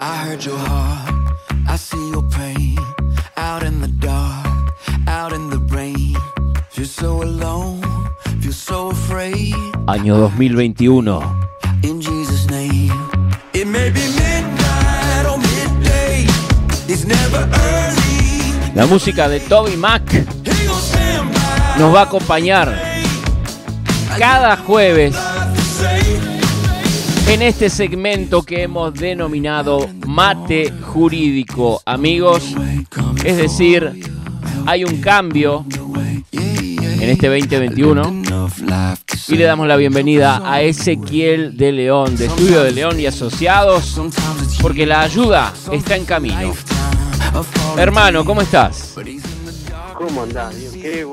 I heard your heart, I see your pain. Out in the dark, out in the rain. Feel so alone, feel so afraid. Año 2021. In Jesus' name. It may be midnight or midday. It's never early. La música de Toby Mac nos va a acompañar cada jueves. En este segmento que hemos denominado Mate Jurídico. Amigos, es decir, hay un cambio en este 2021 Enough life to y le damos la bienvenida a Ezequiel de León, de Estudio de León y Asociados, porque la ayuda está en camino. Hermano, ¿cómo estás? ¿Cómo andás? Qué,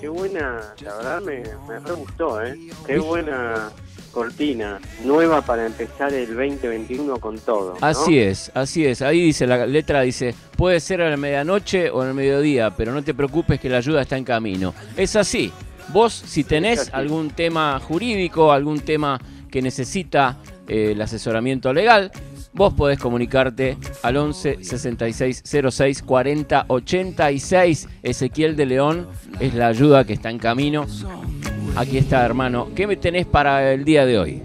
qué buena, la verdad me, me gustó, ¿eh? Qué buena cortina, nueva para empezar el 2021 con todo. ¿no? Así es, así es. Ahí dice la letra, dice, puede ser a la medianoche o en el mediodía, pero no te preocupes que la ayuda está en camino. Es así. Vos, si tenés algún tema jurídico, algún tema que necesita eh, el asesoramiento legal, vos podés comunicarte al 11 66 06 40 86. Ezequiel de León es la ayuda que está en camino. Aquí está, hermano. ¿Qué me tenés para el día de hoy?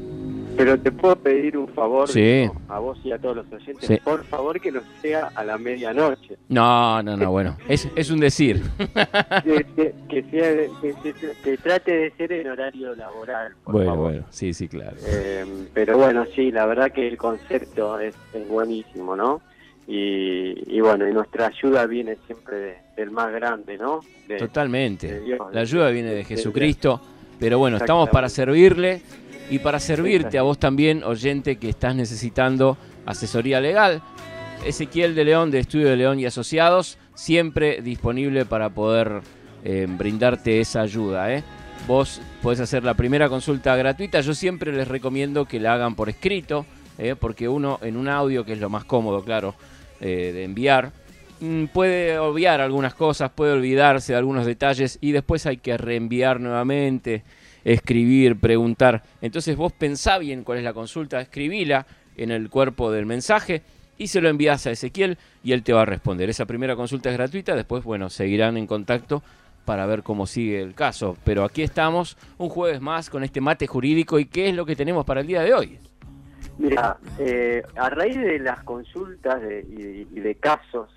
Pero te puedo pedir un favor Sí. a vos y a todos los oyentes, Sí. por favor que no sea a la medianoche, No, no, no, bueno. Es, es un decir. que, que- que sea, que, trate de ser en horario laboral, por Bueno, favor. bueno, sí, sí, claro. Eh, pero bueno, sí, la verdad que el concepto es, es buenísimo, ¿no? Y, y bueno, y nuestra ayuda viene siempre de- del más grande, ¿no? De- Totalmente. de Dios, La ayuda viene de de- Jesucristo, pero bueno, estamos para servirle y para servirte a vos también, oyente, que estás necesitando asesoría legal. Ezequiel de León, de Estudio de León y Asociados, siempre disponible para poder eh, brindarte esa ayuda. ¿eh? Vos podés hacer la primera consulta gratuita. Yo siempre les recomiendo que la hagan por escrito, ¿eh? porque uno en un audio, que es lo más cómodo, claro, eh, de enviar, puede obviar algunas cosas, puede olvidarse de algunos detalles y después hay que reenviar nuevamente, escribir, preguntar. Entonces vos pensá bien cuál es la consulta, escribila en el cuerpo del mensaje y se lo envías a Ezequiel y él te va a responder. Esa primera consulta es gratuita, después, bueno, seguirán en contacto para ver cómo sigue el caso. Pero aquí estamos un jueves más con este mate jurídico y qué es lo que tenemos para el día de hoy. Mira, eh, a raíz de las consultas y de casos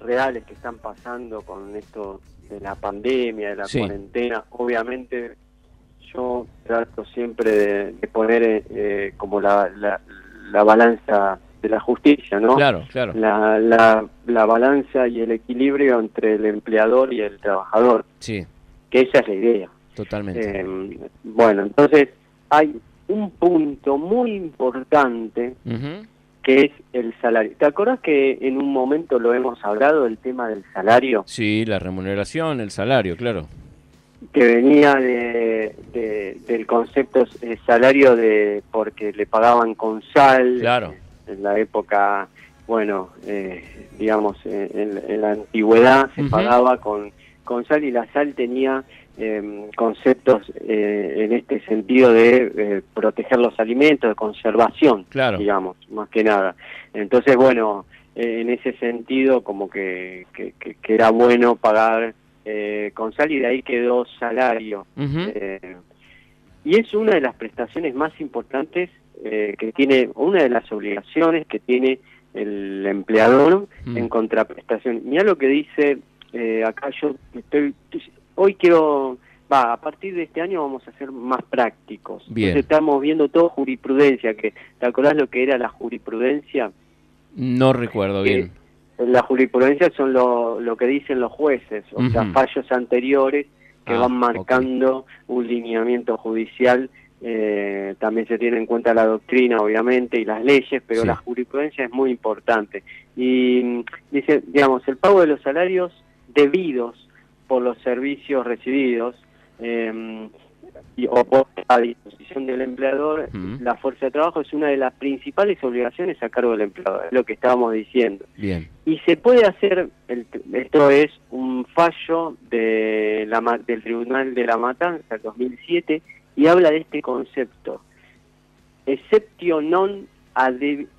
reales que están pasando con esto de la pandemia, de la Sí. cuarentena, obviamente yo trato siempre de, de poner eh, como la, la, la balanza de la justicia, ¿no? Claro, claro. La, la, la balanza y el equilibrio entre el empleador y el trabajador, Sí, que esa es la idea. totalmente. Eh, bueno, entonces hay un punto muy importante. Que es el salario. ¿Te acuerdas que en un momento lo hemos hablado, el tema del salario, Sí, la remuneración, el salario, claro. que venía de, de- del concepto eh, salario de porque le pagaban con sal Claro. en la época, bueno, eh, digamos, en, en la antigüedad se pagaba con, con sal y la sal tenía eh, conceptos eh, en este sentido de eh, proteger los alimentos, de conservación, Claro. digamos, más que nada. Entonces, bueno, eh, en ese sentido como que, que, que- que era bueno pagar eh, con sal y de ahí quedó salario. Eh, y es una de las prestaciones más importantes eh, que tiene, una de las obligaciones que tiene el empleador Mm. en contraprestación. Mira lo que dice eh, acá yo estoy hoy quiero va a partir de este año vamos a ser más prácticos. Bien. Entonces estamos viendo todo jurisprudencia que te acordás lo que era la jurisprudencia No recuerdo que bien. la jurisprudencia son lo, lo que dicen los jueces, o sea, fallos anteriores que Ah, van marcando un lineamiento judicial. eh, también se tiene en cuenta la doctrina, obviamente, y las leyes, pero Sí. la jurisprudencia es muy importante. Y mm, dice, digamos, el pago de los salarios debidos por los servicios recibidos eh, y, o por a disposición del empleador, la fuerza de trabajo es una de las principales obligaciones a cargo del empleador, es lo que estábamos diciendo. Bien. Y se puede hacer, el- esto es un fallo de la, del Tribunal de la Matanza, el 2007, y habla de este concepto, exceptio non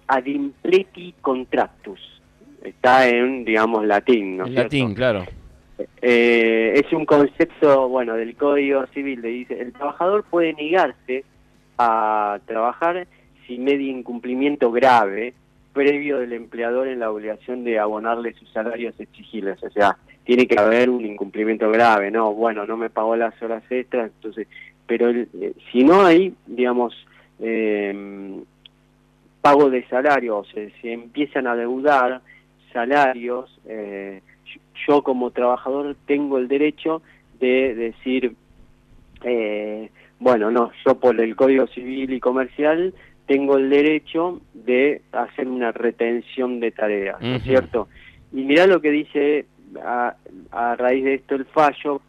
adimpleti contractus. Está en, digamos, latín, ¿no? En latín, claro. Eh, es un concepto, bueno, del Código Civil, le dice, el trabajador puede negarse a trabajar si media incumplimiento grave previo del empleador en la obligación de abonarle sus salarios exigibles. O sea, tiene que haber un incumplimiento grave, ¿no? Bueno, no me pagó las horas extras, entonces, pero eh, si no hay, digamos, eh, pago de salarios, se, se empiezan a deudar salarios, eh, yo como trabajador tengo el derecho de decir, eh, bueno, no, yo por el Código Civil y Comercial tengo el derecho de hacer una retención de tareas, ¿no es cierto? Y mirá lo que dice a, a raíz de esto el fallo,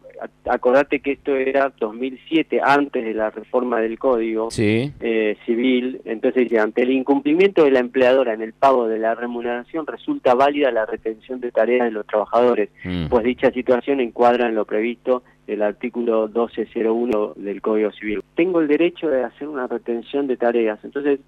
acordate que esto era 2007, antes de la reforma del Código eh, Civil, entonces dice, ante el incumplimiento de la empleadora en el pago de la remuneración resulta válida la retención de tareas de los trabajadores, mm. pues dicha situación encuadra en lo previsto del artículo 1201 del Código Civil. Tengo el derecho de hacer una retención de tareas, entonces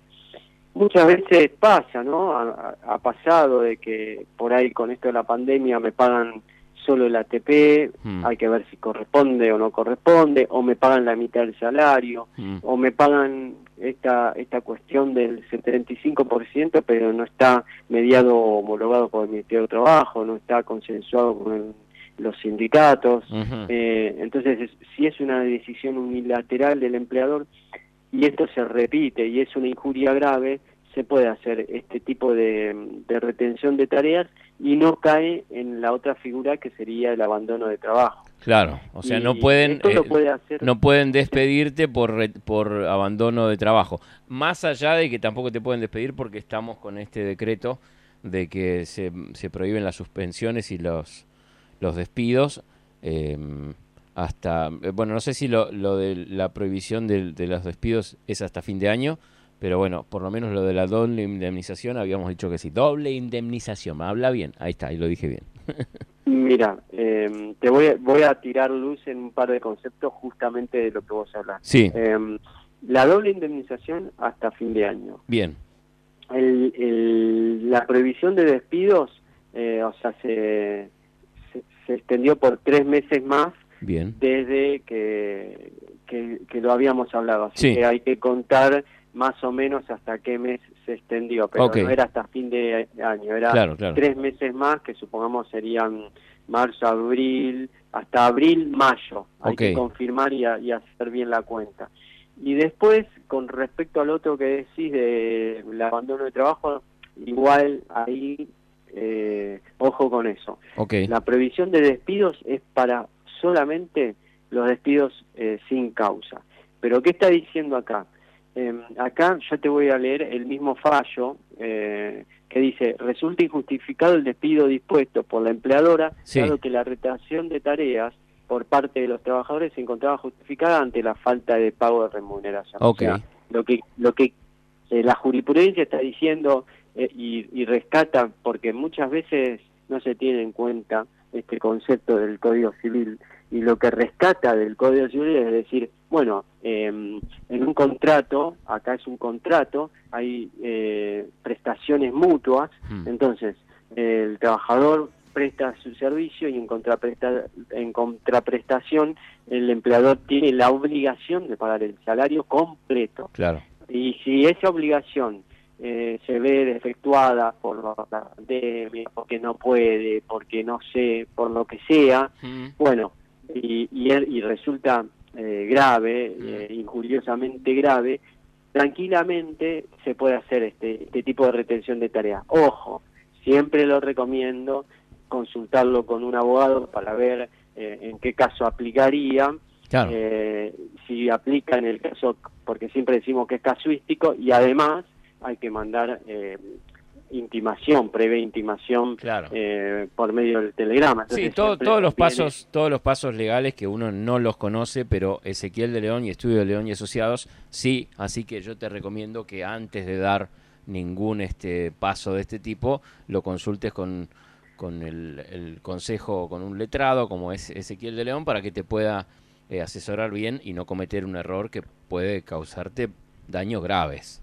muchas veces pasa, ¿no? ha pasado de que por ahí con esto de la pandemia me pagan solo el ATP, hmm. hay que ver si corresponde o no corresponde, o me pagan la mitad del salario, hmm. o me pagan esta esta cuestión del 75%, pero no está mediado o homologado por el Ministerio de Trabajo, no está consensuado con los sindicatos. eh, entonces, si es una decisión unilateral del empleador y esto se repite y es una injuria grave, se puede hacer este tipo de, retención de tareas y no cae en la otra figura que sería el abandono de trabajo. Claro, o sea, no pueden eh, no pueden despedirte por por abandono de trabajo. Más allá de que tampoco te pueden despedir porque estamos con este decreto de que se, se prohíben las suspensiones y los los despidos eh, hasta bueno, no sé si lo, lo de la prohibición de, de los despidos es hasta fin de año pero bueno, por lo menos lo de la doble indemnización habíamos dicho que sí. Doble indemnización, me habla bien. Ahí está, ahí lo dije bien. Mira, eh, te voy, voy a tirar luz en un par de conceptos justamente de lo que vos hablas. Sí. Eh, la doble indemnización hasta fin de año. Bien. El, la prohibición de despidos, eh, o sea, se, se, extendió por tres meses más. Bien. Desde que, que, lo habíamos hablado. Así que hay que contar más o menos hasta qué mes se extendió, pero no era hasta fin de año, era tres meses más, que supongamos serían marzo, abril, hasta abril, mayo. Hay que confirmar y, hacer bien la cuenta. Y después, con respecto al otro que decís del abandono de trabajo, igual ahí, eh, ojo con eso. La previsión de despidos es para solamente los despidos eh, sin causa. Pero ¿qué está diciendo acá? Eh, acá yo te voy a leer el mismo fallo eh, que dice, resulta injustificado el despido dispuesto por la empleadora, dado que la retención de tareas por parte de los trabajadores se encontraba justificada ante la falta de pago de remuneración. O sea, lo que, lo que eh, la jurisprudencia está diciendo eh, y, y rescata, porque muchas veces no se tiene en cuenta este concepto del Código Civil y lo que rescata del Código Civil es decir, bueno, em, en un contrato, acá es un contrato, hay eh, prestaciones mutuas, hmm. entonces el trabajador presta su servicio y en, contrapresta, en contraprestación el empleador tiene la obligación de pagar el salario completo. Claro. Y si esa obligación eh, se ve defectuada por la pandemia, porque no puede, porque no sé, por lo que sea, hmm. bueno, y, y, resulta eh, grave, eh, injuriosamente grave, tranquilamente se puede hacer este, este tipo de retención de tareas. Ojo, siempre lo recomiendo consultarlo con un abogado para ver eh, en qué caso aplicaría, si aplica en el caso, porque siempre decimos que es casuístico, y además hay que mandar intimación, prevé intimación eh, por medio del telegrama. sí, todos los pasos, todos los pasos legales que uno no los conoce, pero Ezequiel de León y Estudio de León y Asociados sí, así que yo te recomiendo que antes de dar ningún este paso de este tipo lo consultes con, con el, consejo, con un letrado como es Ezequiel de León para que te pueda eh, asesorar bien y no cometer un error que puede causarte daños graves.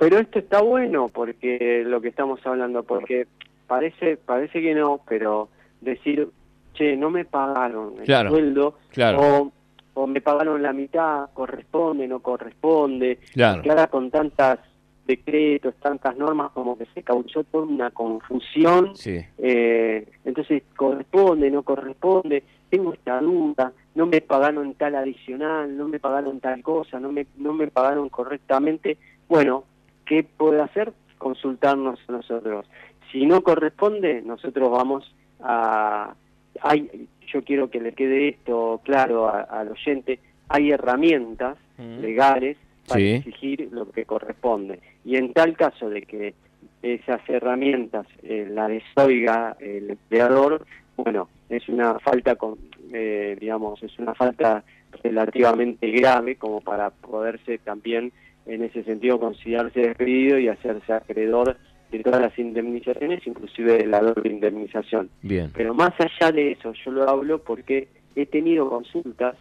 Pero esto está bueno porque lo que estamos hablando, porque parece, parece que no, pero decir, che, no me pagaron el sueldo, claro. o, me pagaron la mitad, corresponde, no corresponde, claro. ahora con tantas decretos, tantas normas, como que se causó toda una confusión. Eh, entonces, corresponde, no corresponde, tengo esta duda, no me pagaron tal adicional, no me pagaron tal cosa, no me, no me pagaron correctamente. Bueno, ¿qué puede hacer? Consultarnos nosotros. Si no corresponde, nosotros vamos a... Hay, yo quiero que le quede esto claro al oyente, hay herramientas legales para exigir lo que corresponde. Y en tal caso de que esas herramientas eh, la desoiga el empleador, bueno, es una falta, con, eh, digamos, es una falta relativamente grave como para poderse también en ese sentido considerarse despedido y hacerse acreedor de todas las indemnizaciones, inclusive de la doble indemnización. Bien. Pero más allá de eso, yo lo hablo porque he tenido consultas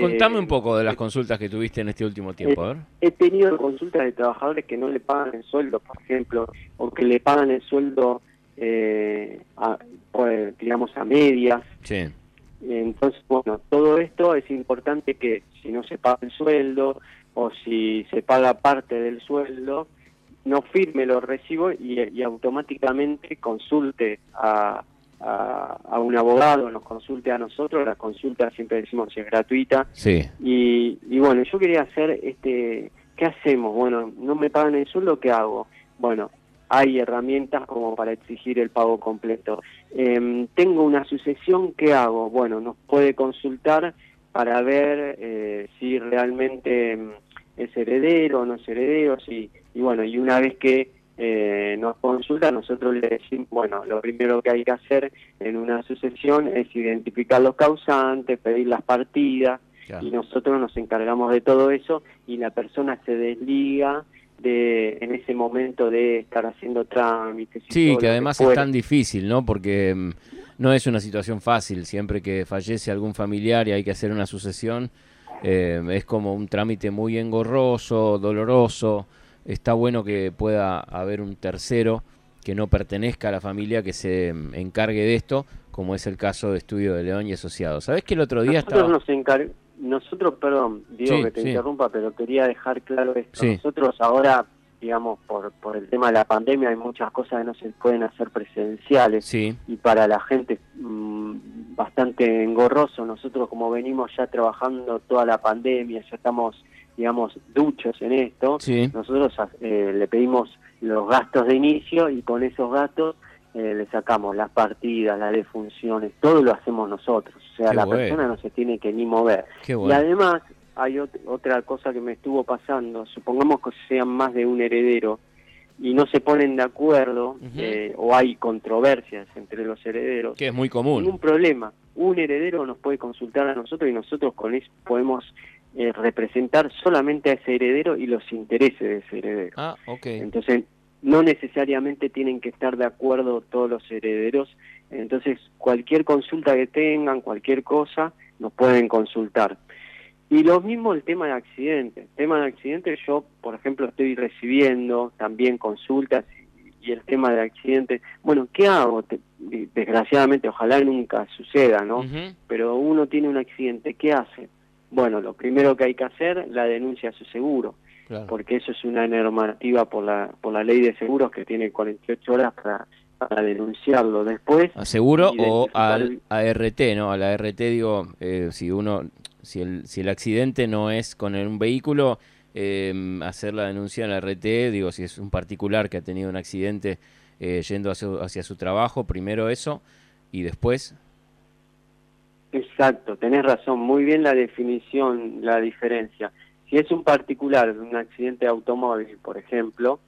Contame un poco de las consultas que tuviste en este último tiempo, a ver. He tenido consultas de trabajadores que no le pagan el sueldo, por ejemplo, o que le pagan el sueldo, eh, pues, digamos, a medias. Sí. Entonces, bueno, todo esto es importante que si no se paga el sueldo o si se paga parte del sueldo, no firme los recibos y automáticamente consulte a, a, un abogado, nos consulte a nosotros, la consulta siempre decimos es gratuita. Sí. Y, y bueno, yo quería hacer, este, ¿qué hacemos? Bueno, no me pagan el sueldo, ¿qué hago? Bueno, hay herramientas como para exigir el pago completo. Em, tengo una sucesión, ¿qué hago? Bueno, nos puede consultar para ver eh, si realmente em, es heredero o no es heredero, si, y bueno, y una vez que eh, nos consulta, nosotros le decimos, bueno, lo primero que hay que hacer en una sucesión es identificar los causantes, pedir las partidas, y nosotros nos encargamos de todo eso y la persona se desliga de en ese momento de estar haciendo trámites. sí, que además es tan difícil, ¿no? Porque mm, no es una situación fácil, siempre que fallece algún familiar y hay que hacer una sucesión, eh, es como un trámite muy engorroso, doloroso está bueno que pueda haber un tercero que no pertenezca a la familia que se mm, encargue de esto, como es el caso de Estudio de León y Asociados. ¿Sabes que el otro día nosotros Nos nosotros, perdón, digo que te interrumpa, pero quería dejar claro esto. Nosotros ahora, digamos, por, por el tema de la pandemia, hay muchas cosas que no se pueden hacer presenciales. Y para la gente mm, bastante engorroso. Nosotros, como venimos ya trabajando toda la pandemia, ya estamos digamos, duchos en esto, nosotros eh, le pedimos los gastos de inicio y con esos gastos eh, le sacamos las partidas, las defunciones, todo lo hacemos nosotros. O sea, la persona no se tiene que ni mover. Y además hay otra cosa que me estuvo pasando, supongamos que sean más de un heredero y no se ponen de acuerdo eh, o hay controversias entre los herederos. Que es muy común. un problema. Un heredero nos puede consultar a nosotros y nosotros con eso podemos eh, representar solamente a ese heredero y los intereses de ese heredero. Ah, okay. Entonces, no necesariamente tienen que estar de acuerdo todos los herederos. Entonces, cualquier consulta que tengan, cualquier cosa, nos pueden consultar. Y lo mismo el tema de accidentes. El tema de accidentes, yo, por ejemplo, estoy recibiendo también consultas y, el tema de accidentes. Bueno, ¿qué hago? desgraciadamente, ojalá nunca suceda, ¿no? Pero uno tiene un accidente, ¿qué hace? Bueno, lo primero que hay que hacer, la denuncia a su seguro, porque eso es una normativa por la, por la ley de seguros que tiene 48 horas para, para denunciarlo. Después... ¿A seguro o al ART, no? A la RT digo, eh, si uno, si el, si el accidente no es con un vehículo, eh, hacer la denuncia en la RT, digo, si es un particular que ha tenido un accidente eh, yendo hacia, hacia su trabajo, primero eso y después Exacto, tenés razón, muy bien la definición, la diferencia. Si es un particular, un accidente de automóvil, por ejemplo,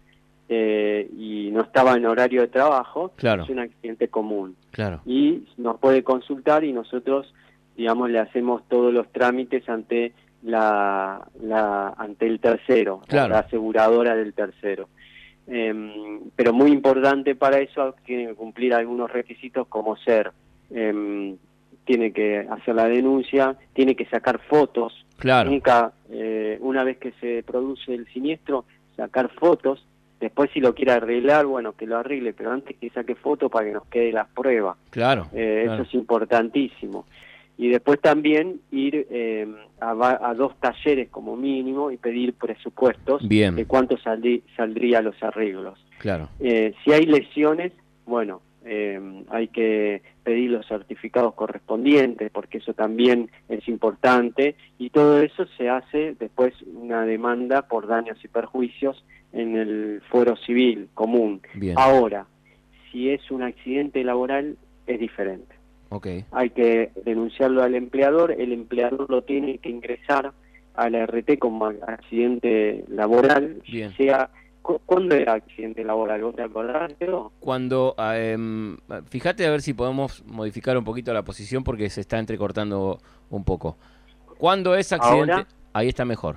eh, y no estaba en horario de trabajo, claro. es un accidente común. Claro. Y nos puede consultar y nosotros, digamos, le hacemos todos los trámites ante la, la ante el tercero, la aseguradora del tercero. Em, pero muy importante para eso tiene que cumplir algunos requisitos como ser eh, tiene que hacer la denuncia, tiene que sacar fotos. Claro. Nunca, eh, una vez que se produce el siniestro, sacar fotos. Después si lo quiere arreglar, bueno, que lo arregle, pero antes que saque fotos para que nos quede la prueba. Claro, Eh, claro. Eso es importantísimo. Y después también ir eh, a, a dos talleres como mínimo y pedir presupuestos Bien. de cuánto saldrí- saldría los arreglos. Claro. Eh, si hay lesiones, bueno, eh, hay que pedir los certificados correspondientes porque eso también es importante y todo eso se hace después una demanda por daños y perjuicios en el fuero civil común. Bien. Ahora, si es un accidente laboral es diferente. Hay que denunciarlo al empleador, el empleador lo tiene que ingresar a la RT como accidente laboral, Bien. sea cu- ¿Cuándo era accidente laboral? ¿Vos te acordás, Pedro? Cuando, em, fíjate a ver si podemos modificar un poquito la posición porque se está entrecortando un poco. ¿Cuándo es accidente? ¿Ahora? Ahí está mejor.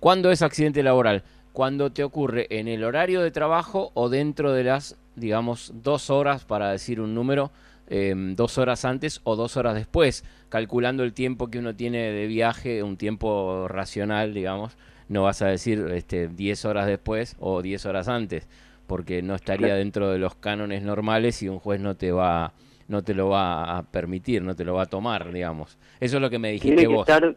¿Cuándo es accidente laboral? Cuando te ocurre en el horario de trabajo o dentro de las, digamos, dos horas, para decir un número, em, dos horas antes o dos horas después, calculando el tiempo que uno tiene de viaje, un tiempo racional, digamos. No vas a decir este, 10 horas después o 10 horas antes, porque no estaría dentro de los cánones normales y un juez no te va no te lo va a permitir, no te lo va a tomar, digamos. Eso es lo que me dijiste Tiene que vos. estar,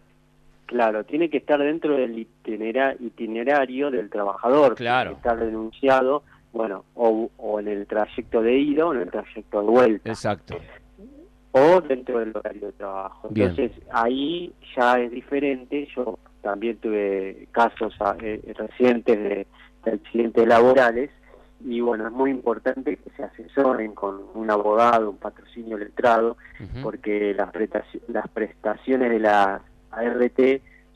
claro, tiene que estar dentro del itinera- itinerario del trabajador. Claro. Tiene que estar denunciado, bueno, o, o en el trayecto de ida o en el trayecto de vuelta. Exacto. o dentro del horario de trabajo. Bien. Entonces ahí ya es diferente. Yo también tuve casos ah, eh, recientes de, de accidentes laborales y bueno, es muy importante que se asesoren con un abogado, un patrocinio letrado, Ujú. porque las, prestaci- las prestaciones de la ART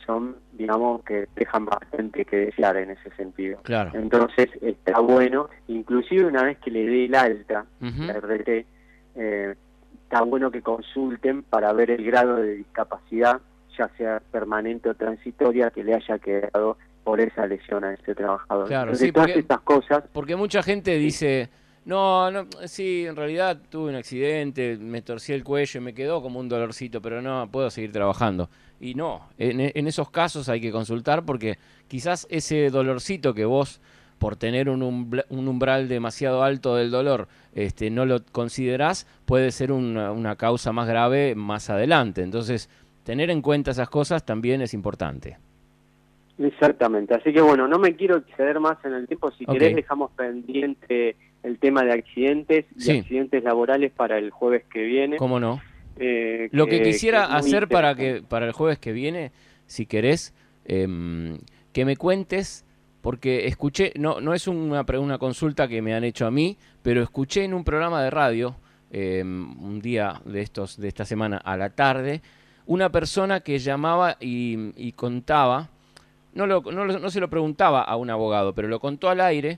son, digamos, que dejan bastante que desear en ese sentido. Claro. Entonces está bueno, inclusive una vez que le dé el alta, Ujú. la RT, eh, está bueno que consulten para ver el grado de discapacidad, ya sea permanente o transitoria, que le haya quedado por esa lesión a ese trabajador. Claro, Entonces, sí, todas estas cosas, Porque mucha gente dice, no, no, sí, en realidad tuve un accidente, me torcí el cuello y me quedó como un dolorcito, pero no, puedo seguir trabajando. Y no, en, en esos casos hay que consultar porque quizás ese dolorcito que vos, por tener un, umbra- un umbral demasiado alto del dolor, este, no lo considerás, puede ser una, una causa más grave más adelante. Entonces, tener en cuenta esas cosas también es importante. exactamente. Así que bueno, no me quiero exceder más en el tiempo. Si querés, dejamos pendiente el tema de accidentes y Sí. accidentes laborales para el jueves que viene. ¿Cómo no? Eh, Lo que quisiera hacer para que para el jueves que viene, si querés, em, que me cuentes, porque escuché, no, no es una, una consulta que me han hecho a mí, pero escuché en un programa de radio, em, un día de estos, de esta semana a la tarde, una persona que llamaba y, y contaba, no, lo- no, lo- no se lo preguntaba a un abogado, pero lo contó al aire,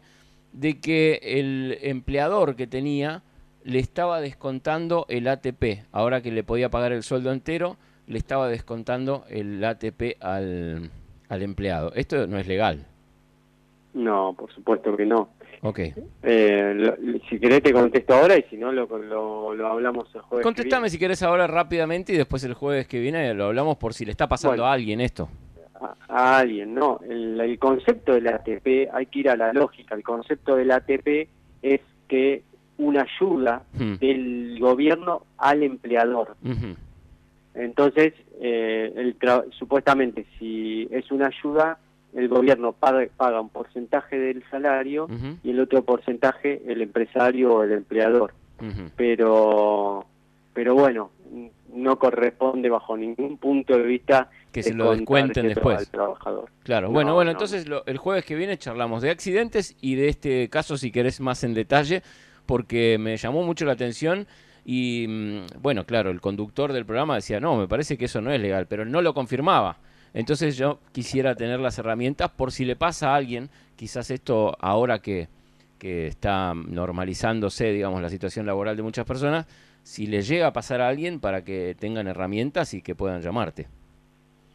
de que el empleador que tenía le estaba descontando el ATP. Ahora que le podía pagar el sueldo entero, le estaba descontando el ATP al, al empleado. Esto no es legal. No, por supuesto que no. Ok. Eh, lo- si querés te contesto ahora y si no lo, lo, lo hablamos el jueves. que Contestame si querés ahora rápidamente y después el jueves que viene lo hablamos por si le está pasando Bueno. a alguien esto. A, a alguien, no. El, el concepto del ATP, hay que ir a la lógica. El concepto del ATP es que una ayuda Hmm. del gobierno al empleador. Entonces, eh, el tra- supuestamente, si es una ayuda, el gobierno paga, paga un porcentaje del salario y el otro porcentaje el empresario o el empleador. Pero, pero bueno, no corresponde bajo ningún punto de vista Que se lo descuenten después. al trabajador. Claro, No, bueno, bueno, no. entonces lo- el jueves que viene charlamos de accidentes y de este caso si querés más en detalle, porque me llamó mucho la atención y mm, bueno, claro, el conductor del programa decía, no, me parece que eso no es legal, pero no lo confirmaba. Entonces yo quisiera tener las herramientas por si le pasa a alguien, quizás esto ahora que, que está normalizándose, digamos, la situación laboral de muchas personas, si le llega a pasar a alguien para que tengan herramientas y que puedan llamarte.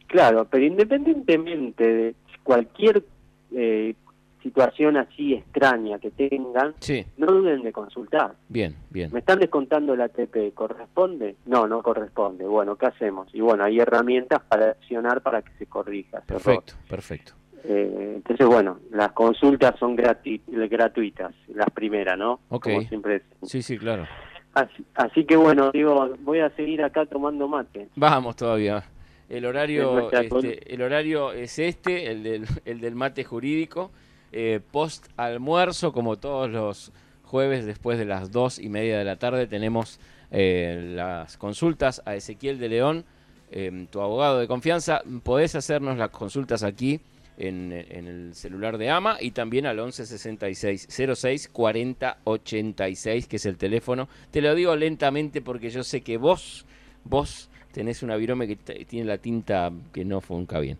Claro, pero independientemente de cualquier eh, situación así extraña que tengan, Sí, no duden de consultar. bien, bien. ¿Me están descontando el ATP? ¿Corresponde? No, no corresponde. Bueno, ¿qué hacemos? Y bueno, hay herramientas para accionar para que se corrija error. Perfecto, perfecto. Eh, entonces, bueno, las consultas son gratuitas, las primeras, ¿no? Ok. Como siempre. Sí, sí, claro. Así, que bueno, digo, voy a seguir acá tomando mate. Vamos todavía. El horario, este, el horario es este, el del, el del mate jurídico. Eh, post almuerzo, como todos los jueves después de las dos y media de la tarde, tenemos eh, las consultas a Ezequiel de León, eh, tu abogado de confianza. Podés hacernos las consultas aquí en, el celular de AMA y también al 1166 06 40 86, que es el teléfono. Te lo digo lentamente porque yo sé que vos, vos tenés una virome que tiene la tinta que no funca bien.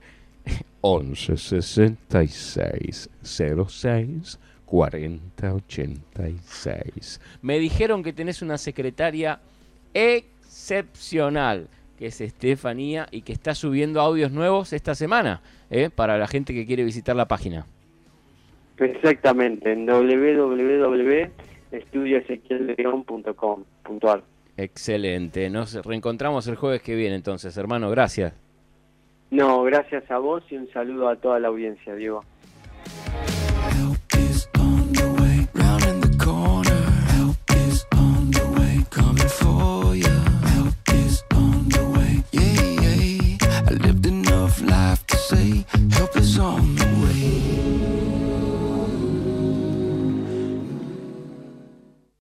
1166 06 40 86. Me dijeron que tenés una secretaria excepcional que es Estefanía y que está subiendo audios nuevos esta semana ¿eh? para la gente que quiere visitar la página. Exactamente, en www.estudioezequielleón.com.ar. Excelente, nos reencontramos el jueves que viene entonces, hermano, gracias. No, gracias a vos y un saludo a toda la audiencia, Diego. call.